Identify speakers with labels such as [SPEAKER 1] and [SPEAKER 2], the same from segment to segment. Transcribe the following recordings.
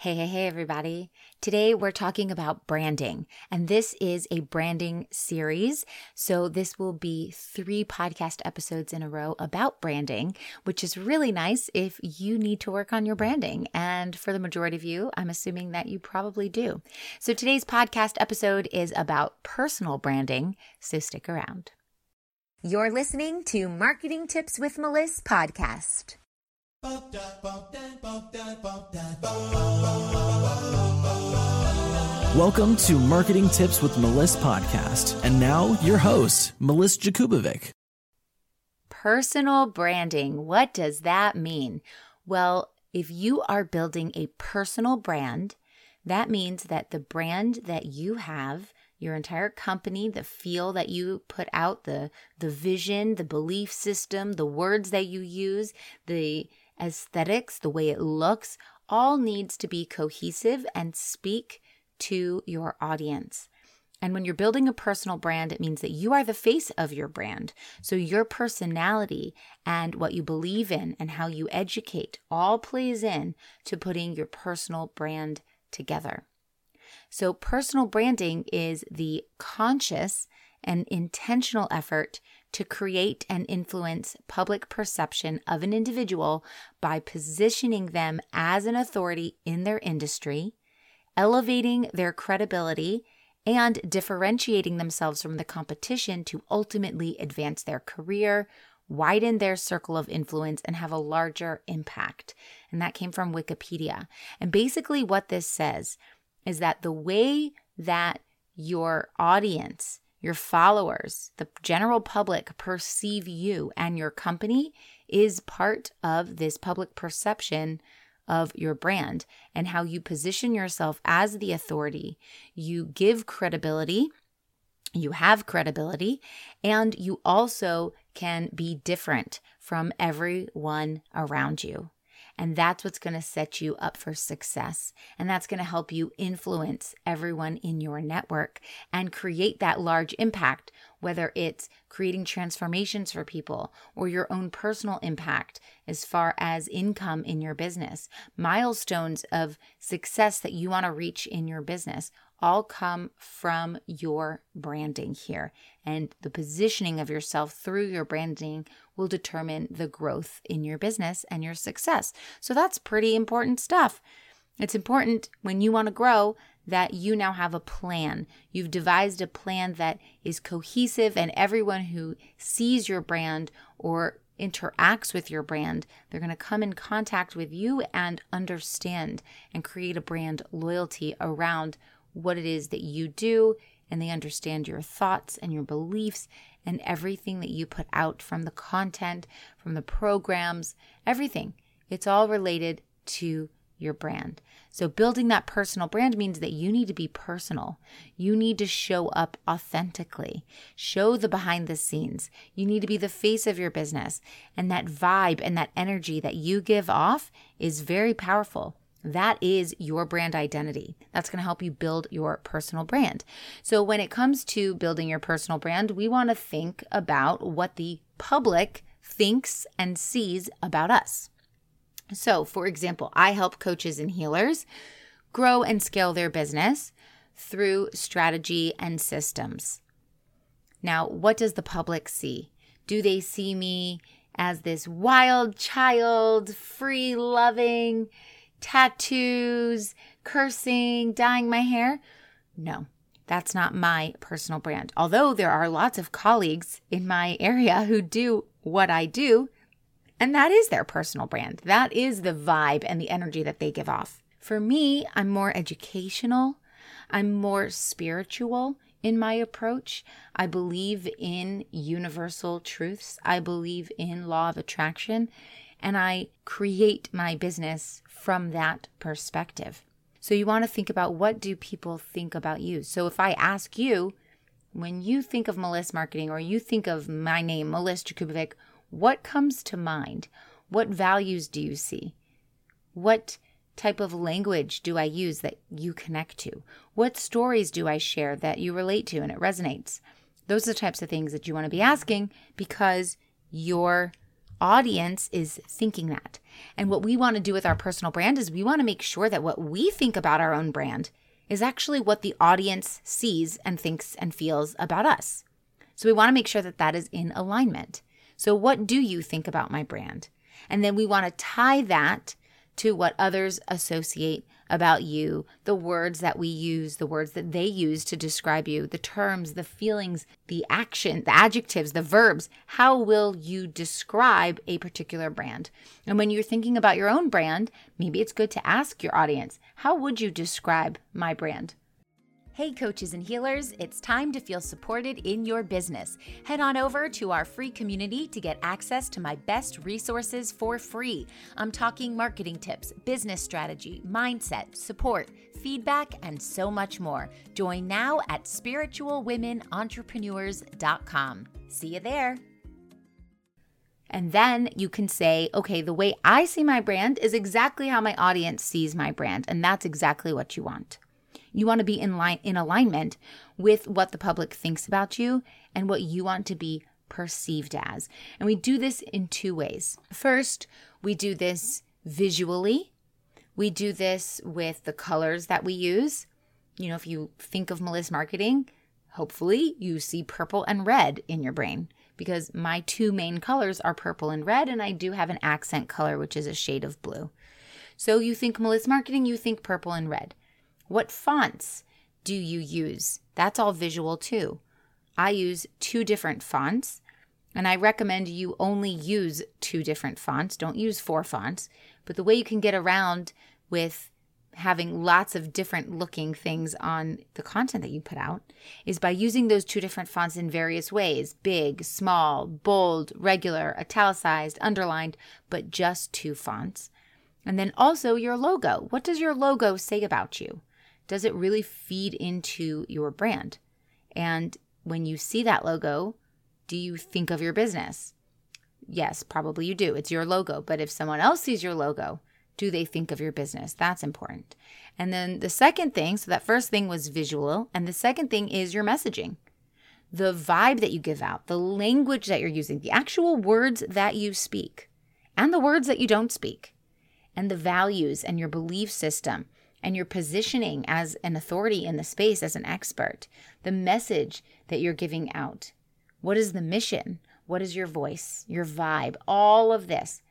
[SPEAKER 1] Hey, hey, hey, everybody. Today we're talking about branding, and this is a branding series. So, this will be three podcast episodes in a row about branding, which is really nice if you need to work on your branding. And for the majority of you, I'm assuming that you probably do. So, today's podcast episode is about personal branding, so stick around. You're listening to Marketing Tips with Melissa podcast.
[SPEAKER 2] Welcome to Marketing Tips with Melissa podcast. And now your host, Melissa Jakubovic.
[SPEAKER 1] Personal branding. What does that mean? Well, if you are building a personal brand, that means that the brand that you have, your entire company, the feel that you put out, the the vision, the belief system, the words that you use, the aesthetics, the way it looks, all needs to be cohesive and speak to your audience. And when you're building a personal brand, it means that you are the face of your brand. So your personality and what you believe in and how you educate all plays in to putting your personal brand together. So personal branding is the conscious and intentional effort to create and influence public perception of an individual by positioning them as an authority in their industry, elevating their credibility, and differentiating themselves from the competition to ultimately advance their career, widen their circle of influence, and have a larger impact. And that came from Wikipedia. And basically, what this says is that the way that your audience your followers, the general public perceive you and your company is part of this public perception of your brand and how you position yourself as the authority. You give credibility, you have credibility, and you also can be different from everyone around you. And that's what's going to set you up for success. And that's going to help you influence everyone in your network and create that large impact, whether it's creating transformations for people or your own personal impact as far as income in your business, milestones of success that you want to reach in your business all come from your branding here. And the positioning of yourself through your branding will determine the growth in your business and your success. So that's pretty important stuff. It's important when you want to grow that you now have a plan. You've devised a plan that is cohesive, and everyone who sees your brand or interacts with your brand, they're going to come in contact with you and understand and create a brand loyalty around what it is that you do, and they understand your thoughts and your beliefs and everything that you put out from the content, from the programs, everything. It's all related to your brand. So, building that personal brand means that you need to be personal. You need to show up authentically, show the behind the scenes. You need to be the face of your business. And that vibe and that energy that you give off is very powerful. That is your brand identity. That's going to help you build your personal brand. So, when it comes to building your personal brand, we want to think about what the public thinks and sees about us. So, for example, I help coaches and healers grow and scale their business through strategy and systems. Now, what does the public see? Do they see me as this wild child, free loving, tattoos, cursing, dyeing my hair. No, that's not my personal brand. Although there are lots of colleagues in my area who do what I do, and that is their personal brand. That is the vibe and the energy that they give off. For me, I'm more educational, I'm more spiritual in my approach. I believe in universal truths. I believe in law of attraction and I create my business from that perspective. So you want to think about what do people think about you? So if I ask you, when you think of Melissa Marketing or you think of my name, Melissa Jakubovic, what comes to mind? What values do you see? What type of language do I use that you connect to? What stories do I share that you relate to and it resonates? Those are the types of things that you want to be asking because your audience is thinking that. And what we want to do with our personal brand is we want to make sure that what we think about our own brand is actually what the audience sees and thinks and feels about us. So we want to make sure that that is in alignment. So, what do you think about my brand? And then we want to tie that to what others associate about you, the words that we use, the words that they use to describe you, the terms, the feelings, the action, the adjectives, the verbs. How will you describe a particular brand? And when you're thinking about your own brand, maybe it's good to ask your audience, how would you describe my brand? Hey, coaches and healers, it's time to feel supported in your business. Head on over to our free community to get access to my best resources for free. I'm talking marketing tips, business strategy, mindset, support, feedback, and so much more. Join now at spiritualwomenentrepreneurs.com. See you there. And then you can say, okay, the way I see my brand is exactly how my audience sees my brand. And that's exactly what you want. You want to be in line in alignment with what the public thinks about you and what you want to be perceived as. And we do this in two ways. First, we do this visually. We do this with the colors that we use. You know, if you think of Meliss marketing, hopefully you see purple and red in your brain because my two main colors are purple and red, and I do have an accent color, which is a shade of blue. So you think Meliss marketing, you think purple and red. What fonts do you use? That's all visual too. I use two different fonts, and I recommend you only use two different fonts. Don't use four fonts. But the way you can get around with having lots of different looking things on the content that you put out is by using those two different fonts in various ways big, small, bold, regular, italicized, underlined, but just two fonts. And then also your logo. What does your logo say about you? Does it really feed into your brand? And when you see that logo, do you think of your business? Yes, probably you do. It's your logo. But if someone else sees your logo, do they think of your business? That's important. And then the second thing so that first thing was visual, and the second thing is your messaging. The vibe that you give out, the language that you're using, the actual words that you speak, and the words that you don't speak, and the values and your belief system and your positioning as an authority in the space, as an expert, the message that you're giving out. What is the mission? What is your voice, your vibe? All of this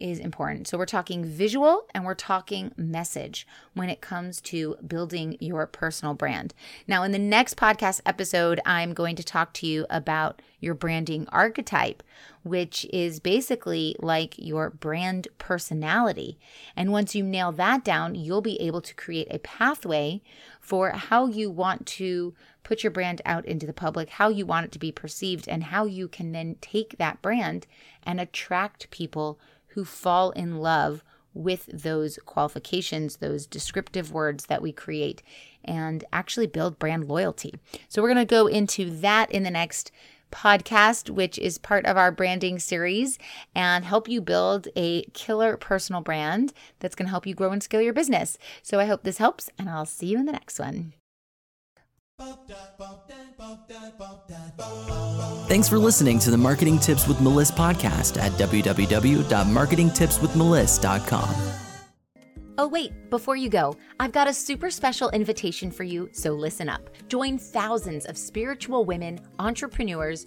[SPEAKER 1] is important. So, we're talking visual and we're talking message when it comes to building your personal brand. Now, in the next podcast episode, I'm going to talk to you about your branding archetype, which is basically like your brand personality. And once you nail that down, you'll be able to create a pathway for how you want to put your brand out into the public, how you want it to be perceived, and how you can then take that brand and attract people who fall in love with those qualifications, those descriptive words that we create, and actually build brand loyalty. So, we're going to go into that in the next podcast, which is part of our branding series, and help you build a killer personal brand that's going to help you grow and scale your business. So, I hope this helps, and I'll see you in the next one.
[SPEAKER 2] Thanks for listening to the Marketing Tips with Meliss podcast at www.marketingtipswithmeliss.com.
[SPEAKER 1] Oh, wait, before you go, I've got a super special invitation for you, so listen up. Join thousands of spiritual women, entrepreneurs,